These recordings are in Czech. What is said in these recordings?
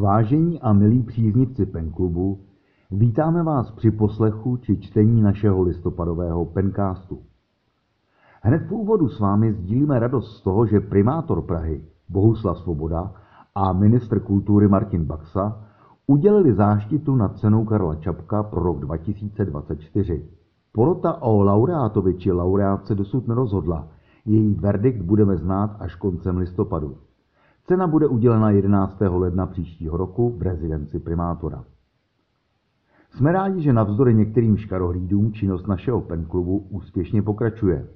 Vážení a milí příznivci Penklubu, vítáme vás při poslechu či čtení našeho listopadového Pencastu. Hned v úvodu s vámi sdílíme radost z toho, že primátor Prahy Bohuslav Svoboda a ministr kultury Martin Baxa udělili záštitu nad cenou Karla Čapka pro rok 2024. Porota o laureátovi či laureátce dosud nerozhodla. Její verdikt budeme znát až koncem listopadu. Cena bude udělena 11. ledna příštího roku v rezidenci primátora. Jsme rádi, že navzdory některým škarohlídům činnost našeho penklubu úspěšně pokračuje.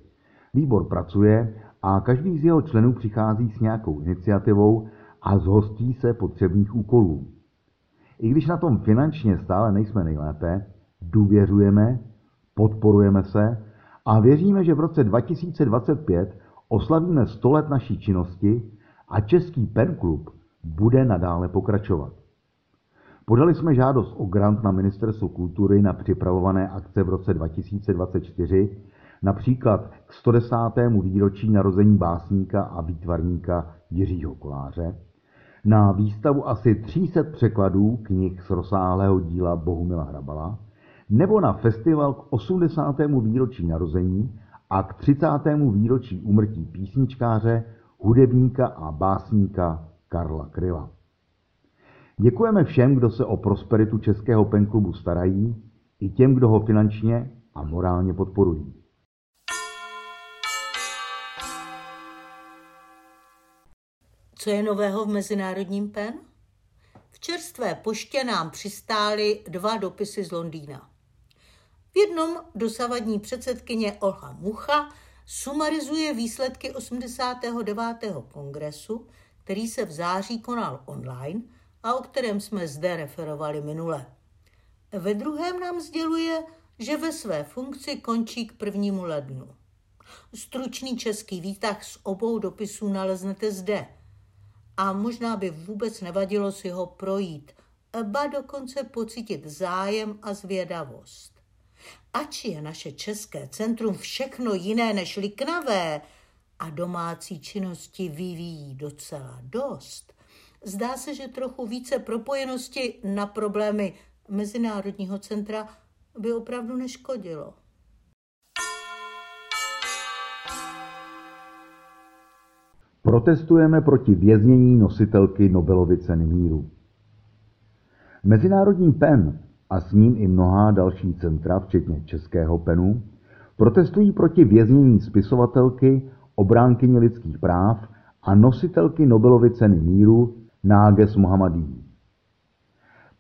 Výbor pracuje a každý z jeho členů přichází s nějakou iniciativou a zhostí se potřebných úkolů. I když na tom finančně stále nejsme nejlépe, důvěřujeme, podporujeme se a věříme, že v roce 2025 oslavíme 100 let naší činnosti a Český penklub bude nadále pokračovat. Podali jsme žádost o grant na Ministerstvo kultury na připravované akce v roce 2024, například k 110. výročí narození básníka a výtvarníka Jiřího Koláře, na výstavu asi 300 překladů knih z rozsáhlého díla Bohumila Hrabala, nebo na festival k 80. výročí narození a k 30. výročí úmrtí písničkáře, hudebníka a básníka Karla Kryla. Děkujeme všem, kdo se o prosperitu Českého penklubu starají, i těm, kdo ho finančně a morálně podporují. Co je nového v Mezinárodním PEN? V čerstvé poště nám přistály dva dopisy z Londýna. V jednom dosavadní předsedkyně Olha Mucha sumarizuje výsledky 89. kongresu, který se v září konal online a o kterém jsme zde referovali minule. Ve druhém nám sděluje, že ve své funkci končí k prvnímu lednu. Stručný český výtah z obou dopisů naleznete zde – a možná by vůbec nevadilo si ho projít, ba dokonce pocítit zájem a zvědavost. Ač je naše české centrum všechno jiné než liknavé a domácí činnosti vyvíjí docela dost, zdá se, že trochu více propojenosti na problémy Mezinárodního centra by opravdu neškodilo. Protestujeme proti věznění nositelky Nobelovy ceny míru. Mezinárodní PEN a s ním i mnohá další centra, včetně Českého PENu, protestují proti věznění spisovatelky, obránkyně lidských práv a nositelky Nobelovy ceny míru Náges Mohammadí.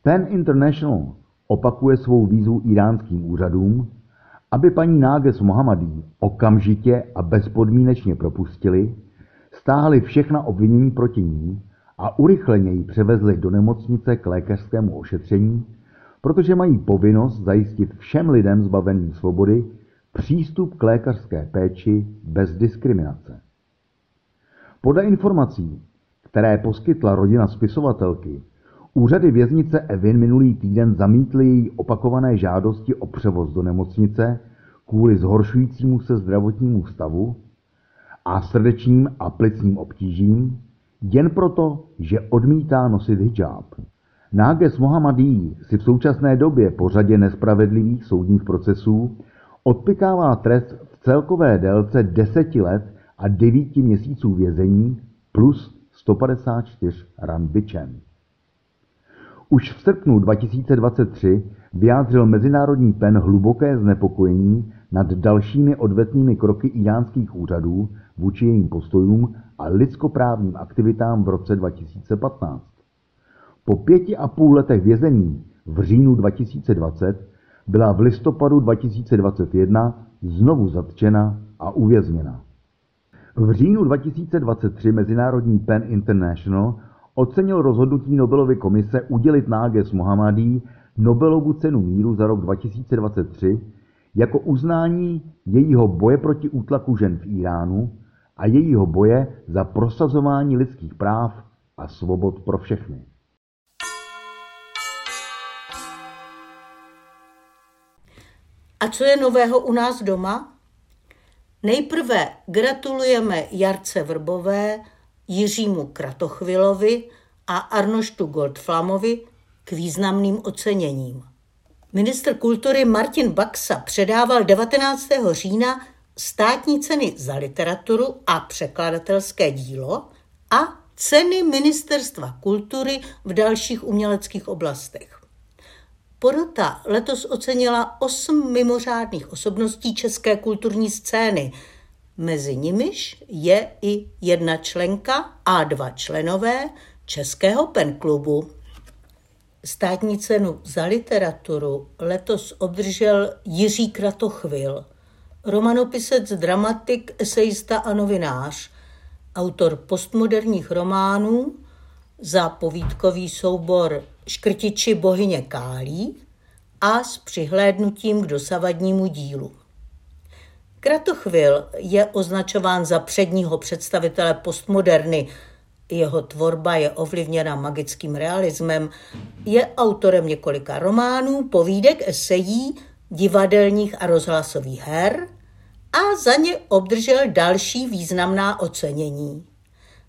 PEN International opakuje svou výzvu iránským úřadům, aby paní Náges Mohammadí okamžitě a bezpodmínečně propustili stáhli všechna obvinění proti ní a urychleně ji převezli do nemocnice k lékařskému ošetření, protože mají povinnost zajistit všem lidem zbaveným svobody přístup k lékařské péči bez diskriminace. Podle informací, které poskytla rodina spisovatelky, úřady věznice Evin minulý týden zamítly její opakované žádosti o převoz do nemocnice kvůli zhoršujícímu se zdravotnímu stavu a srdečním a plicním obtížím, jen proto, že odmítá nosit hijab. Náges Mohammadí si v současné době po řadě nespravedlivých soudních procesů odpikává trest v celkové délce 10 let a 9 měsíců vězení plus 154 ran. Už v srpnu 2023 vyjádřil Mezinárodní pen hluboké znepokojení nad dalšími odvetnými kroky iránských úřadů vůči jejím postojům a lidskoprávním aktivitám v roce 2015. Po pěti a půl letech vězení v říjnu 2020 byla v listopadu 2021 znovu zatčena a uvězněna. V říjnu 2023 Mezinárodní PEN International ocenil rozhodnutí Nobelovy komise udělit Náges Mohammadí Nobelovu cenu míru za rok 2023 jako uznání jejího boje proti útlaku žen v Iránu a jejího boje za prosazování lidských práv a svobod pro všechny. A co je nového u nás doma? Nejprve gratulujeme Jarce Vrbové, Jiřímu Kratochvilovi a Arnoštu Goldflamovi k významným oceněním. Ministr kultury Martin Baxa předával 19. října státní ceny za literaturu a překladatelské dílo a ceny Ministerstva kultury v dalších uměleckých oblastech. Porota letos ocenila osm mimořádných osobností české kulturní scény. Mezi nimiž je i jedna členka a dva členové Českého penklubu. Státní cenu za literaturu letos obdržel Jiří Kratochvil, romanopisec, dramatik, esejista a novinář, autor postmoderních románů za povídkový soubor Škrtiči bohyně Kálí a s přihlédnutím k dosavadnímu dílu. Kratochvil je označován za předního představitele postmoderny, jeho tvorba je ovlivněna magickým realismem, je autorem několika románů, povídek, esejí, divadelních a rozhlasových her a za ně obdržel další významná ocenění.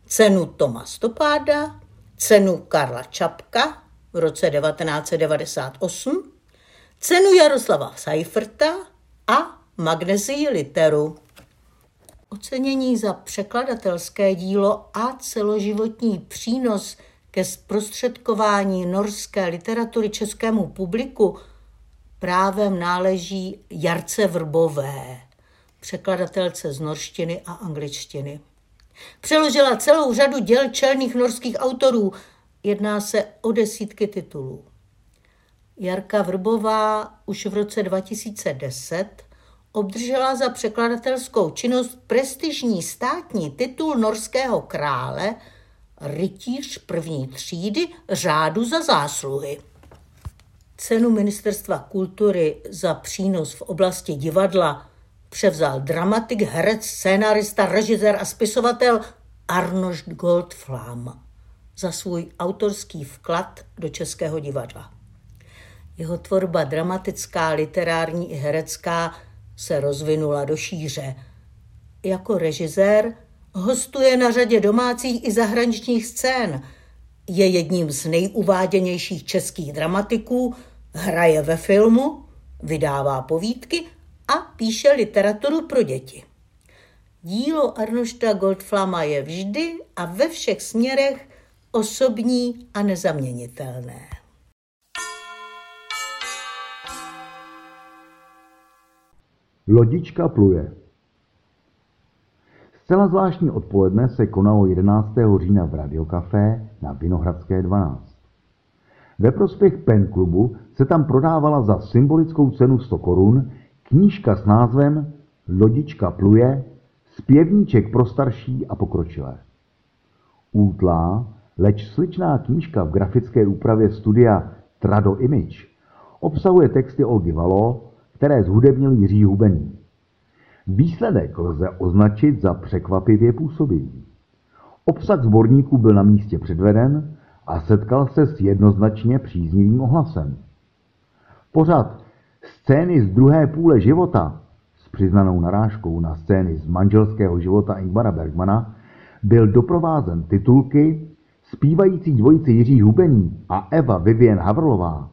Cenu Toma Stopáda, cenu Karla Čapka v roce 1998, cenu Jaroslava Seiferta a Magnezii Literu. Ocenění za překladatelské dílo a celoživotní přínos ke zprostředkování norské literatury českému publiku právem náleží Jarce Vrbové, překladatelce z norštiny a angličtiny. Přeložila celou řadu děl čelných norských autorů. Jedná se o desítky titulů. Jarka Vrbová už v roce 2010 obdržela za překladatelskou činnost prestižní státní titul norského krále rytíř první třídy řádu za zásluhy. Cenu Ministerstva kultury za přínos v oblasti divadla převzal dramatik, herec, scénarista, režisér a spisovatel Arnošt Goldflam za svůj autorský vklad do českého divadla. Jeho tvorba dramatická, literární i herecká se rozvinula do šíře. Jako režisér hostuje na řadě domácích i zahraničních scén. Je jedním z nejuváděnějších českých dramatiků, hraje ve filmu, vydává povídky a píše literaturu pro děti. Dílo Arnošta Goldflama je vždy a ve všech směrech osobní a nezaměnitelné. Lodička pluje. Zcela zvláštní odpoledne se konalo 11. října v Radiokafé na Vinohradské 12. Ve prospěch Pen klubu se tam prodávala za symbolickou cenu 100 korun knížka s názvem Lodička pluje, zpěvníček pro starší a pokročilé. Útlá, leč sličná knížka v grafické úpravě studia Trado Image obsahuje texty Olgy Valo, které zhudebnil Jiří Hubený. Výsledek lze označit za překvapivě působivý. Obsah sborníku byl na místě předveden a setkal se s jednoznačně příznivým ohlasem. Pořad Scény z druhé půle života s přiznanou narážkou na scény z manželského života Ingmara Bergmana byl doprovázen titulky Zpívající dvojice Jiří Hubený a Eva Vivien Havrlová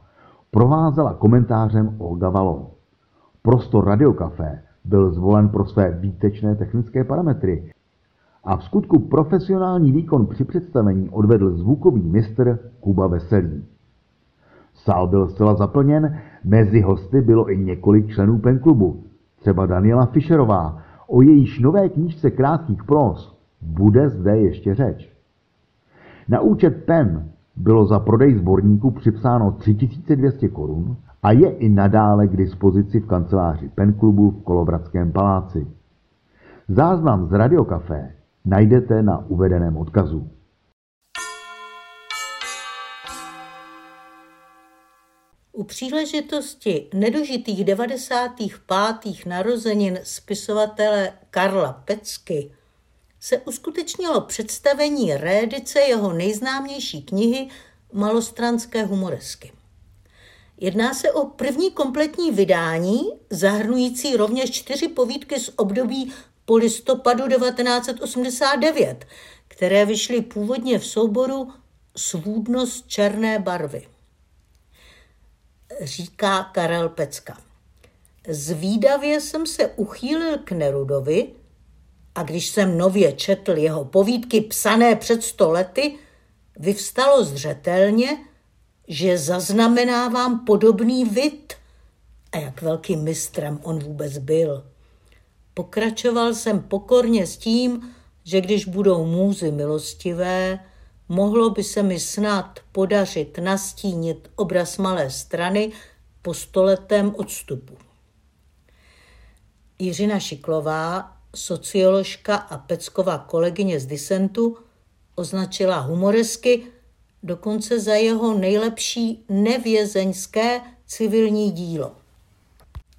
provázela komentářem Olga Valo. Prostor Radiokafé byl zvolen pro své výtečné technické parametry a v skutku profesionální výkon při představení odvedl zvukový mistr Kuba Veselý. Sál byl zcela zaplněn, mezi hosty bylo i několik členů penklubu, třeba Daniela Fischerová, o jejíž nové knížce krátkých pros bude zde ještě řeč. Na účet PEN bylo za prodej sborníku připsáno 3200 korun a je i nadále k dispozici v kanceláři PEN klubu v Kolovradském paláci. Záznam z Radiokafé najdete na uvedeném odkazu. U příležitosti nedožitých 95. narozenin spisovatele Karla Pecky se uskutečnilo představení rédice jeho nejznámější knihy Malostranské humoresky. Jedná se o první kompletní vydání, zahrnující rovněž čtyři povídky z období po listopadu 1989, které vyšly původně v souboru svůdnost černé barvy. Říká Karel Pecka. Zvídavě jsem se uchýlil k Nerudovi a když jsem nově četl jeho povídky psané před sto lety, vyvstalo zřetelně, že zaznamenávám podobný vid a jak velkým mistrem on vůbec byl. Pokračoval jsem pokorně s tím, že když budou můzy milostivé, mohlo by se mi snad podařit nastínit obraz malé strany po stoletém odstupu. Jiřina Šiklová, socioložka a Pecková kolegyně z disentu, označila humoresky dokonce za jeho nejlepší nevězeňské civilní dílo.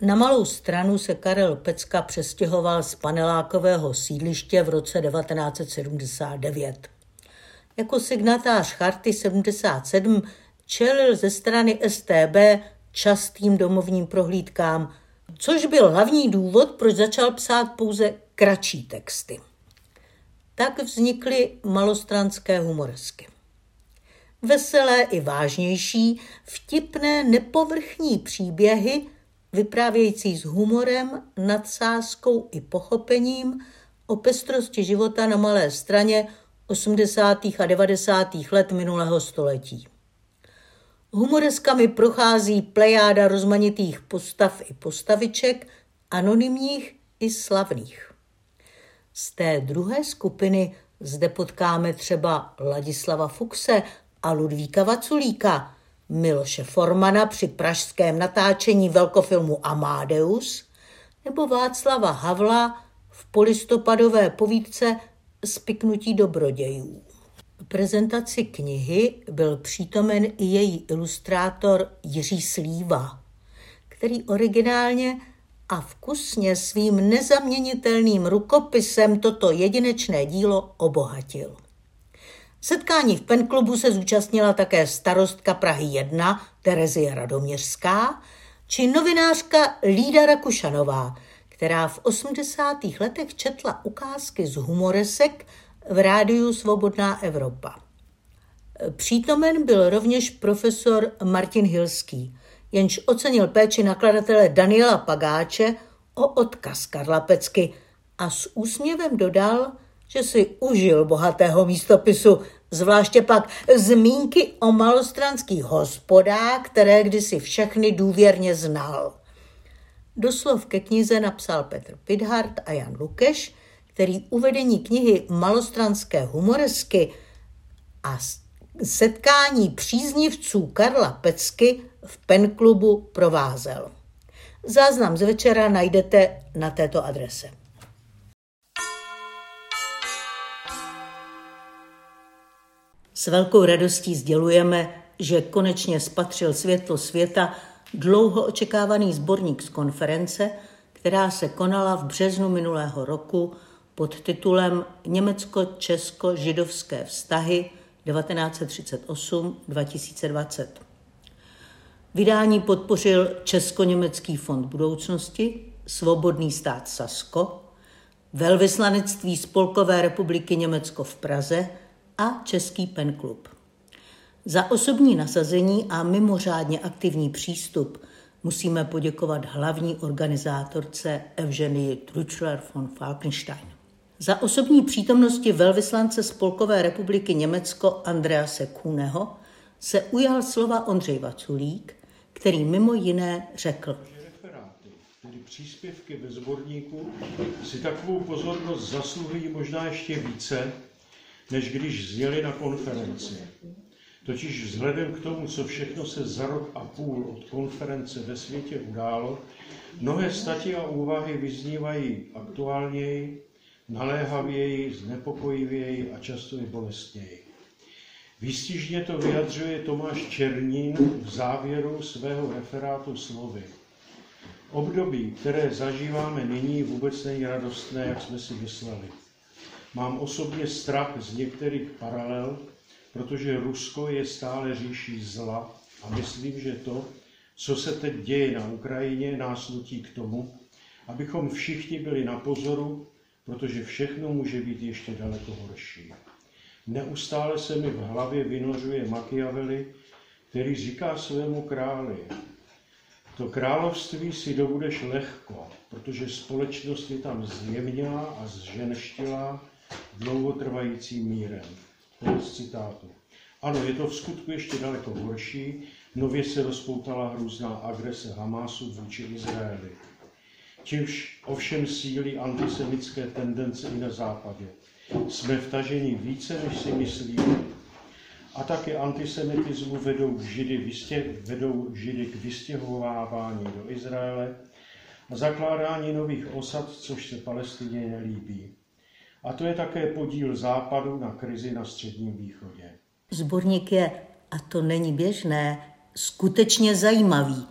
Na malou stranu se Karel Pecka přestěhoval z panelákového sídliště v roce 1979. Jako signatář Charty 77 čelil ze strany STB častým domovním prohlídkám, což byl hlavní důvod, proč začal psát pouze kratší texty. Tak vznikly malostranské humoresky. Veselé i vážnější, vtipné, nepovrchní příběhy, vyprávějící s humorem, nadsázkou i pochopením o pestrosti života na malé straně 80. a 90. let minulého století. Humoreskami prochází plejáda rozmanitých postav i postaviček, anonymních i slavných. Z té druhé skupiny zde potkáme třeba Ladislava Fuxe a Ludvíka Vaculíka, Miloše Formana při pražském natáčení velkofilmu Amadeus nebo Václava Havla v polistopadové povídce Spiknutí dobrodějů. Prezentaci knihy byl přítomen i její ilustrátor Jiří Slíva, který originálně a vkusně svým nezaměnitelným rukopisem toto jedinečné dílo obohatil. Setkání v penklubu se zúčastnila také starostka Prahy 1 Terezie Radoměřská či novinářka Lída Rakušanová, která v 80. letech četla ukázky z humoresek v rádiu Svobodná Evropa. Přítomen byl rovněž profesor Martin Hilský, jenž ocenil péči nakladatele Daniela Pagáče o odkaz Karla Pecky a s úsměvem dodal, že si užil bohatého místopisu, zvláště pak zmínky o malostranských hospodách, které kdysi všechny důvěrně znal. Doslov ke knize napsal Petr Pidhart a Jan Lukeš, který uvedení knihy Malostranské humoresky a setkání příznivců Karla Pecky v penklubu provázel. Záznam z večera najdete na této adrese. S velkou radostí sdělujeme, že konečně spatřil světlo světa dlouho očekávaný sborník z konference, která se konala v březnu minulého roku pod titulem Německo-Česko-židovské vztahy 1938-2020. Vydání podpořil Česko-německý fond budoucnosti, Svobodný stát Sasko, Velvyslanectví Spolkové republiky Německo v Praze a Český penklub. Za osobní nasazení a mimořádně aktivní přístup musíme poděkovat hlavní organizátorce Evženii Tručler von Falkenstein. Za osobní přítomnosti velvyslance Spolkové republiky Německo Andrease Kuhneho se ujal slova Ondřej Vaculík, který mimo jiné řekl. Tedy příspěvky ve sborníku si takovou pozornost zasluhují možná ještě více, než když zněli na konferenci. Totiž vzhledem k tomu, co všechno se za rok a půl od konference ve světě událo, mnohé stati a úvahy vyznívají aktuálněji, naléhavěji, znepokojivěji a často i bolestněji. Výstižně to vyjadřuje Tomáš Černín v závěru svého referátu slovy. Období, které zažíváme nyní, vůbec není radostné, jak jsme si mysleli. Mám osobně strach z některých paralel, protože Rusko je stále říší zla a myslím, že to, co se teď děje na Ukrajině, nás nutí k tomu, abychom všichni byli na pozoru, protože všechno může být ještě daleko horší. Neustále se mi v hlavě vynořuje Machiavelli, který říká svému králi, to království si dobudeš lehko, protože společnost je tam zjemnělá a zženštilá dlouhotrvajícím mírem. Konec citátu. Ano, je to v skutku ještě daleko horší. Nově se rozpoutala hrůzná agrese Hamásu vůči Izraeli. Čímž ovšem sílí antisemické tendence i na západě. Jsme vtaženi více, než si myslíme. A také antisemitismu vedou židy, vystě, vedou židy k vystěhovávání do Izraele a zakládání nových osad, což se Palestině nelíbí. A to je také podíl západu na krizi na Středním východě. Zborník je, a to není běžné, skutečně zajímavý.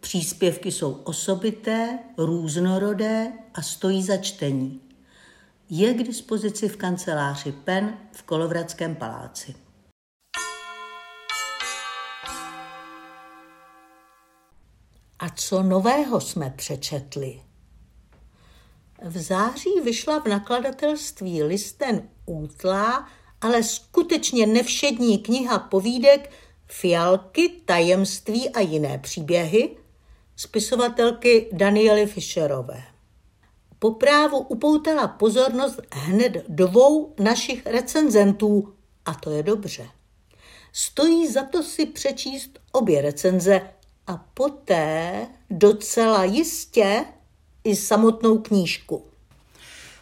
Příspěvky jsou osobité, různorodé a stojí za čtení. Je k dispozici v kanceláři PEN v Kolovradském paláci. A co nového jsme přečetli? V září vyšla v nakladatelství listen útlá, ale skutečně nevšední kniha povídek Fialky, tajemství a jiné příběhy spisovatelky Daniely Fischerové. Po právu upoutala pozornost hned dvou našich recenzentů a to je dobře. Stojí za to si přečíst obě recenze a poté docela jistě i samotnou knížku.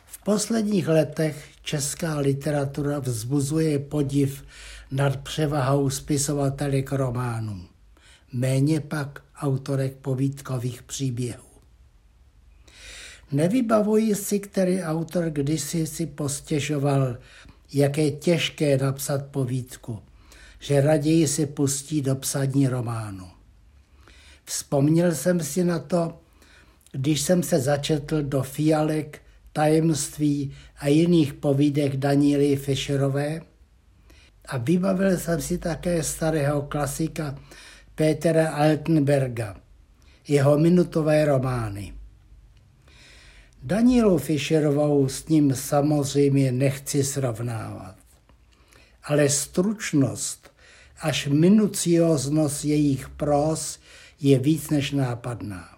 V posledních letech česká literatura vzbuzuje podiv nad převahou spisovatelek románů, méně pak autorek povídkových příběhů. Nevybavuji si, který autor kdysi si postěžoval, jak je těžké napsat povídku, že raději si pustí do psaní románu. Vzpomněl jsem si na to, když jsem se začetl do fialek, tajemství a jiných povídek Daniely Fischerové a vybavil jsem si také starého klasika Petera Altenberga, jeho minutové romány. Danielu Fischerovou s ním samozřejmě nechci srovnávat, ale stručnost až minucioznost jejich pros je víc než nápadná.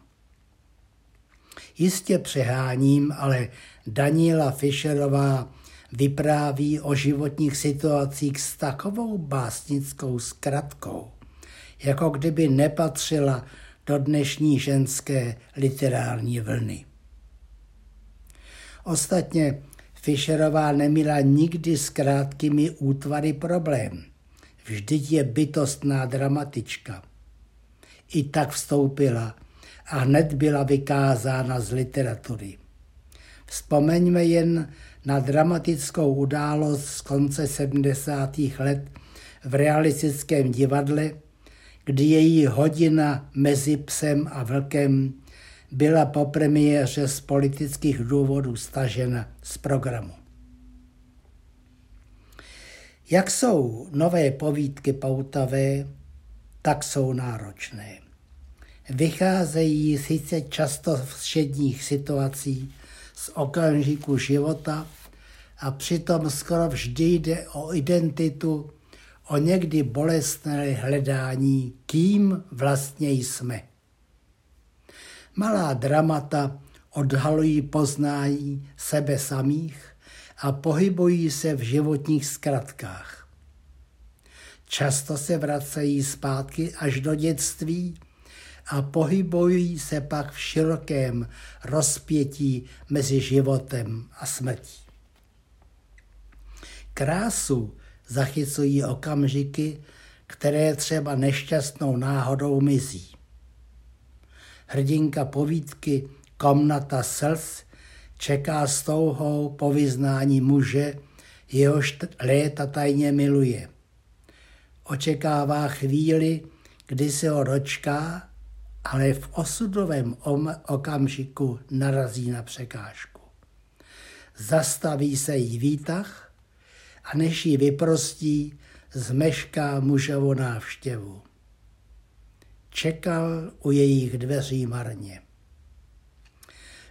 Jistě přeháním, ale Daniela Fischerová vypráví o životních situacích s takovou básnickou zkratkou, jako kdyby nepatřila do dnešní ženské literární vlny. Ostatně Fischerová neměla nikdy s krátkými útvary problém. Vždyť je bytostná dramatička. I tak vstoupila a hned byla vykázána z literatury. Vzpomeňme jen na dramatickou událost z konce 70. let v realistickém divadle, kdy její hodina mezi psem a vlkem byla po premiéře z politických důvodů stažena z programu. Jak jsou nové povídky poutavé, tak jsou náročné. Vycházejí sice často z všedních situací, z okamžiku života a přitom skoro vždy jde o identitu, o někdy bolestné hledání, kým vlastně jsme. Malá dramata odhalují poznání sebe samých a pohybují se v životních zkratkách. Často se vracejí zpátky až do dětství a pohybují se pak v širokém rozpětí mezi životem a smrtí. Krásu zachycují okamžiky, které třeba nešťastnou náhodou mizí. Hrdinka povídky Komnata slz čeká s touhou po vyznání muže, jehož léta tajně miluje. Očekává chvíli, kdy se ho dočká, ale v osudovém okamžiku narazí na překážku. Zastaví se jí výtah a než ji vyprostí, zmešká mužovu návštěvu čekal u jejich dveří marně.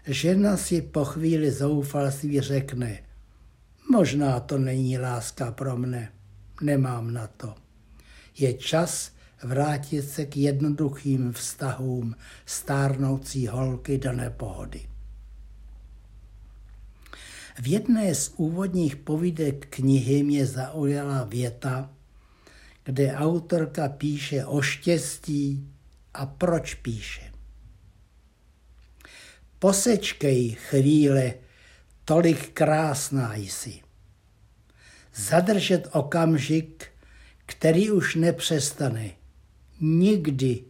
Žena si po chvíli zoufalství řekne, Možná to není láska pro mne, nemám na to. Je čas vrátit se k jednoduchým vztahům stárnoucí holky do nepohody. V jedné z úvodních povídek knihy mě zaujala věta, kde autorka píše o štěstí a proč píše. Posečkej chvíle, tolik krásná jsi. Zadržet okamžik, který už nepřestane. Nikdy,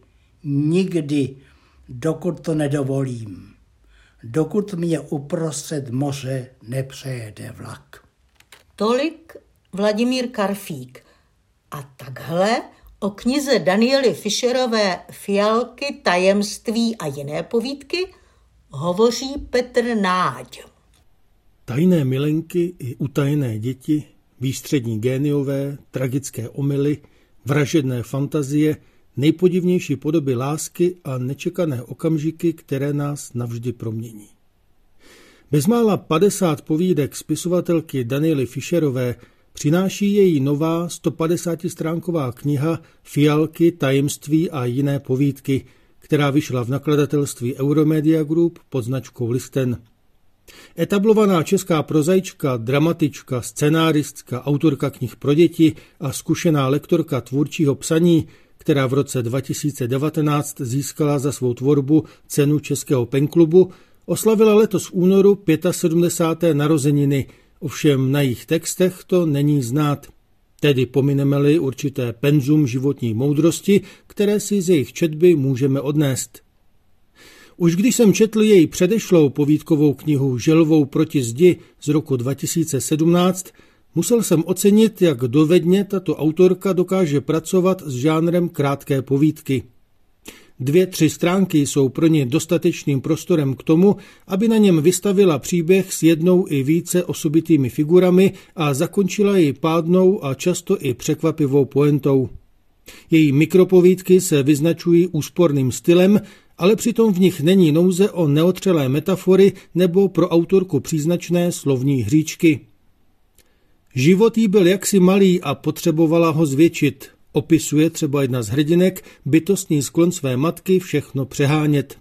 nikdy, dokud to nedovolím. Dokud mě uprostřed moře nepřejede vlak. Tolik Vladimír Karfík. A takhle o knize Daniely Fischerové Fialky, tajemství a jiné povídky hovoří Petr Náď. Tajné milenky i utajené děti, výstřední géniové, tragické omily, vražedné fantazie, nejpodivnější podoby lásky a nečekané okamžiky, které nás navždy promění. Bezmála 50 povídek spisovatelky Daniely Fischerové přináší její nová 150-stránková kniha Fialky, tajemství a jiné povídky, která vyšla v nakladatelství Euromedia Group pod značkou Listen. Etablovaná česká prozaička, dramatička, scenáristka, autorka knih pro děti a zkušená lektorka tvůrčího psaní, která v roce 2019 získala za svou tvorbu cenu Českého penklubu, oslavila letos v únoru 75. narozeniny, ovšem na jejich textech to není znát. Tedy pomineme-li určité penzum životní moudrosti, které si z jejich četby můžeme odnést. Už když jsem četl její předešlou povídkovou knihu Želvou proti zdi z roku 2017, musel jsem ocenit, jak dovedně tato autorka dokáže pracovat s žánrem krátké povídky. Dvě, tři stránky jsou pro ně dostatečným prostorem k tomu, aby na něm vystavila příběh s jednou i více osobitými figurami a zakončila ji pádnou a často i překvapivou poentou. Její mikropovídky se vyznačují úsporným stylem ale přitom v nich není nouze o neotřelé metafory nebo pro autorku příznačné slovní hříčky. Život jí byl jaksi malý a potřebovala ho zvětšit. Opisuje třeba jedna z hrdinek bytostný sklon své matky všechno přehánět.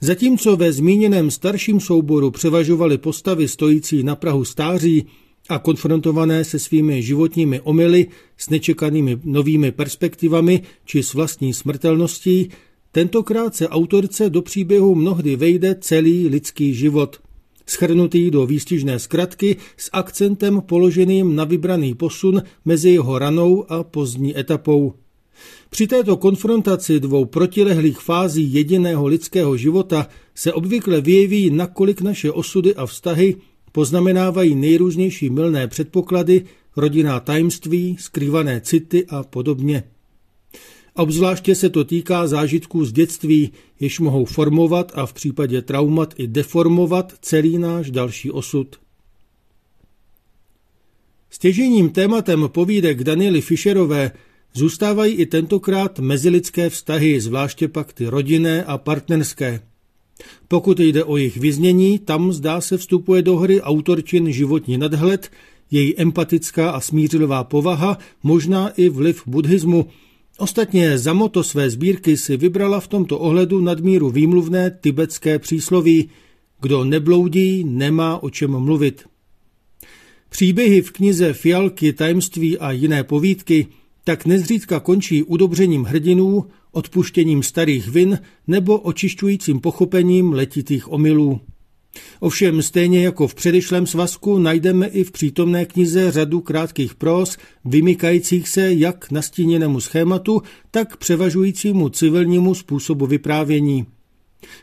Zatímco ve zmíněném starším souboru převažovaly postavy stojící na Prahu stáří a konfrontované se svými životními omily, s nečekanými novými perspektivami či s vlastní smrtelností, Tentokrát se autorce do příběhu mnohdy vejde celý lidský život, schrnutý do výstižné zkratky s akcentem položeným na vybraný posun mezi jeho ranou a pozdní etapou. Při této konfrontaci dvou protilehlých fází jediného lidského života se obvykle vyjeví, nakolik naše osudy a vztahy poznamenávají nejrůznější mylné předpoklady, rodinná tajemství, skrývané city a podobně. Obzvláště se to týká zážitků z dětství, jež mohou formovat a v případě traumat i deformovat celý náš další osud. Stěžením tématem povídek Daniely Fischerové zůstávají i tentokrát mezilidské vztahy, zvláště pak ty rodinné a partnerské. Pokud jde o jejich vyznění, tam zdá se vstupuje do hry autorčin životní nadhled, její empatická a smířlivá povaha, možná i vliv buddhismu, Ostatně za moto své sbírky si vybrala v tomto ohledu nadmíru výmluvné tibetské přísloví Kdo nebloudí, nemá o čem mluvit. Příběhy v knize Fialky, tajemství a jiné povídky tak nezřídka končí udobřením hrdinů, odpuštěním starých vin nebo očišťujícím pochopením letitých omylů. Ovšem stejně jako v předešlém svazku najdeme i v přítomné knize řadu krátkých pros, vymykajících se jak nastíněnému schématu, tak převažujícímu civilnímu způsobu vyprávění.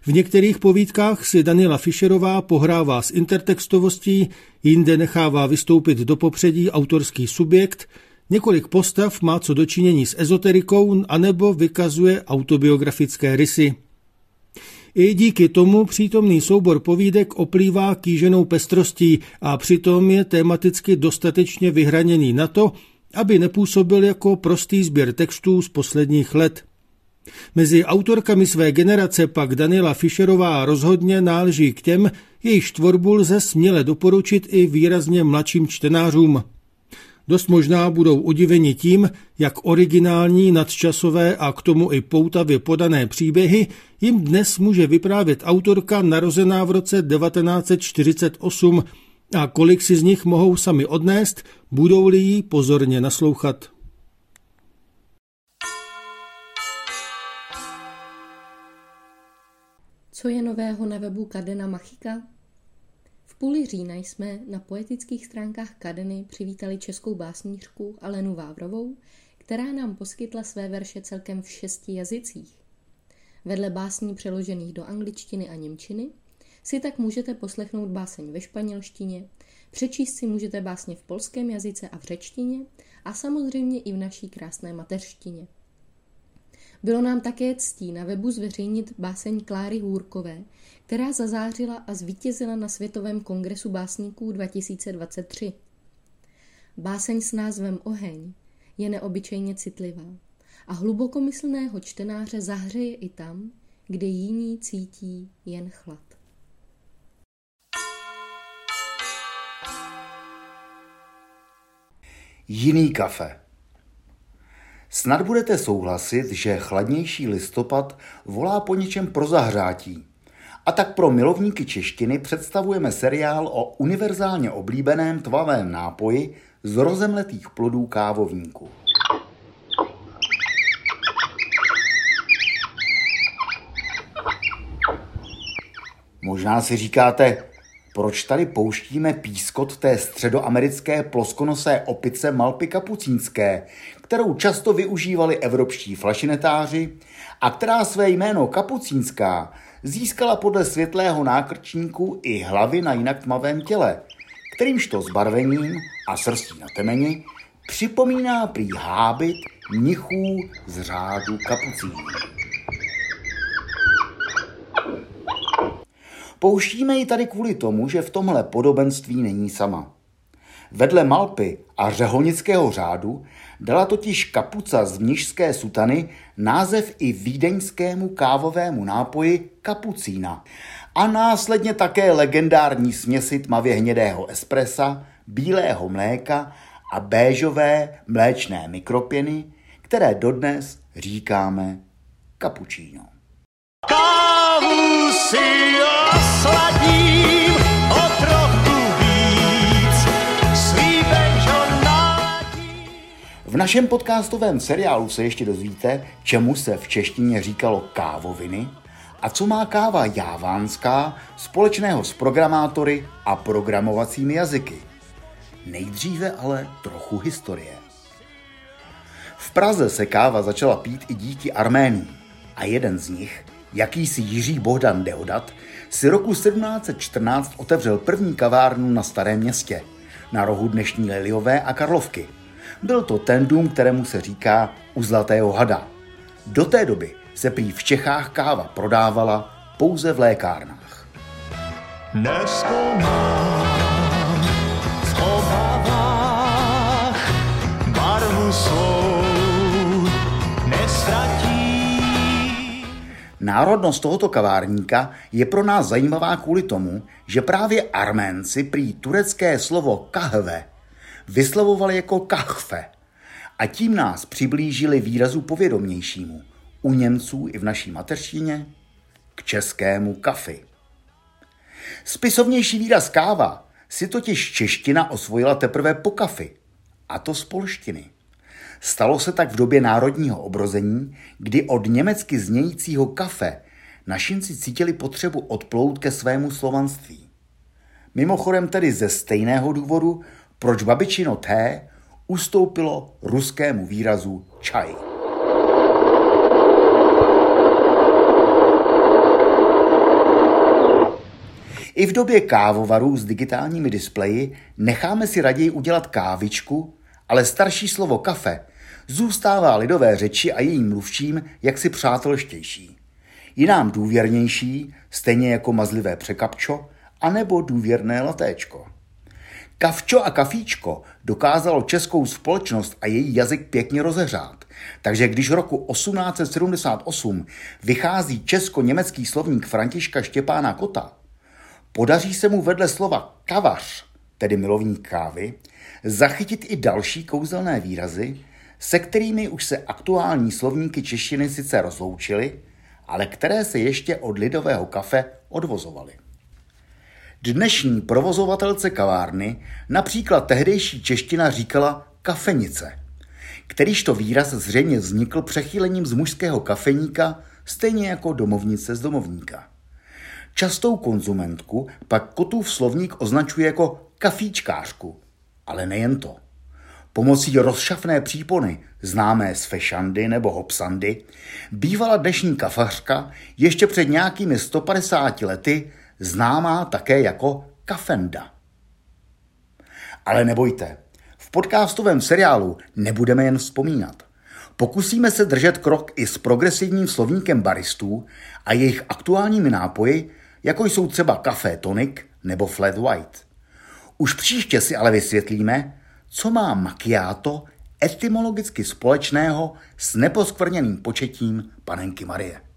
V některých povídkách si Daniela Fischerová pohrává s intertextovostí, jinde nechává vystoupit do popředí autorský subjekt, několik postav má co dočinění s ezoterikou anebo vykazuje autobiografické rysy. I díky tomu přítomný soubor povídek oplývá kýženou pestrostí a přitom je tematicky dostatečně vyhraněný na to, aby nepůsobil jako prostý sběr textů z posledních let. Mezi autorkami své generace pak Daniela Fischerová rozhodně náleží k těm, jejichž tvorbu lze směle doporučit i výrazně mladším čtenářům. Dost možná budou udiveni tím, jak originální, nadčasové a k tomu i poutavě podané příběhy jim dnes může vyprávět autorka narozená v roce 1948 a kolik si z nich mohou sami odnést, budou-li jí pozorně naslouchat. Co je nového na webu Kadena Machika? Půli října jsme na poetických stránkách Kadeny přivítali českou básnířku Alenu Vávrovou, která nám poskytla své verše celkem v šesti jazycích. Vedle básní přeložených do angličtiny a němčiny si tak můžete poslechnout báseň ve španělštině, přečíst si můžete básně v polském jazyce a v řečtině a samozřejmě i v naší krásné mateřštině. Bylo nám také ctí na webu zveřejnit báseň Kláry Hůrkové, která zazářila a zvítězila na Světovém kongresu básníků 2023. Báseň s názvem Oheň je neobyčejně citlivá a hlubokomyslného čtenáře zahřeje i tam, kde jiní cítí jen chlad. Jiný kafe. Snad budete souhlasit, že chladnější listopad volá po něčem pro zahřátí. A tak pro milovníky češtiny představujeme seriál o univerzálně oblíbeném tvavém nápoji z rozemletých plodů kávovníku. Možná si říkáte, proč tady pouštíme pískot té středoamerické ploskonosé opice Malpy kapucínské, kterou často využívali evropští flašinetáři a která své jméno kapucínská získala podle světlého nákrčníku i hlavy na jinak tmavém těle, kterýmž to zbarvením a srstí na temeni připomíná prý hábit mnichů z řádu kapucínů. Pouštíme ji tady kvůli tomu, že v tomhle podobenství není sama. Vedle Malpy a řeholnického řádu dala totiž kapuca z mnižské sutany název i vídeňskému kávovému nápoji kapucína a následně také legendární směsi tmavě hnědého espressa, bílého mléka a béžové mléčné mikropěny, které dodnes říkáme kapučíno. Kávu si osladím o trochu V našem podcastovém seriálu se ještě dozvíte, čemu se v češtině říkalo kávoviny a co má káva jávánská společného s programátory a programovacími jazyky. Nejdříve ale trochu historie. V Praze se káva začala pít i díky Arménii a jeden z nich, jakýsi Jiří Bohdan Deodat, si roku 1714 otevřel první kavárnu na Starém městě, na rohu dnešní Liliové a Karlovky. Byl to ten dům, kterému se říká u Zlatého hada. Do té doby se prý v Čechách káva prodávala pouze v lékárnách. Neskoumám v obavách barvu svou nestratím Národnost tohoto kavárníka je pro nás zajímavá kvůli tomu, že právě Arménci prý turecké slovo kahve vyslovovali jako kachfe a tím nás přiblížili výrazu povědomějšímu u Němců i v naší mateřštině k českému kafy. Spisovnější výraz káva si totiž čeština osvojila teprve po kafy, a to z polštiny. Stalo se tak v době národního obrození, kdy od německy znějícího kafe našinci cítili potřebu odplout ke svému slovanství. Mimochodem tedy ze stejného důvodu, proč babičino té ustoupilo ruskému výrazu čaj. I v době kávovarů s digitálními displeji necháme si raději udělat kávičku, ale starší slovo kafe zůstává lidové řeči a jejím mluvčím jaksi přátelštější. Je nám důvěrnější, stejně jako mazlivé překapčo, anebo důvěrné latéčko. Kavčo a kafíčko dokázalo českou společnost a její jazyk pěkně rozehřát. Takže když roku 1878 vychází česko-německý slovník Františka Štěpána Kota, podaří se mu vedle slova kavař, tedy milovník kávy, zachytit i další kouzelné výrazy, se kterými už se aktuální slovníky češtiny sice rozloučily, ale které se ještě od lidového kafe odvozovaly. Dnešní provozovatelce kavárny například tehdejší čeština říkala kafenice, kterýž to výraz zřejmě vznikl přechýlením z mužského kafeníka, stejně jako domovnice z domovníka. Častou konzumentku pak Kotův slovník označuje jako kafíčkářku, ale nejen to. Pomocí rozšafné přípony, známé z fešandy nebo hopsandy, bývala dnešní kafařka ještě před nějakými 150 lety známá také jako kafenda. Ale nebojte, v podcastovém seriálu nebudeme jen vzpomínat. Pokusíme se držet krok i s progresivním slovníkem baristů a jejich aktuálními nápoji, jako jsou třeba Café Tonic nebo Flat White. Už příště si ale vysvětlíme, co má macchiato etymologicky společného s neposkvrněným početím panenky Marie.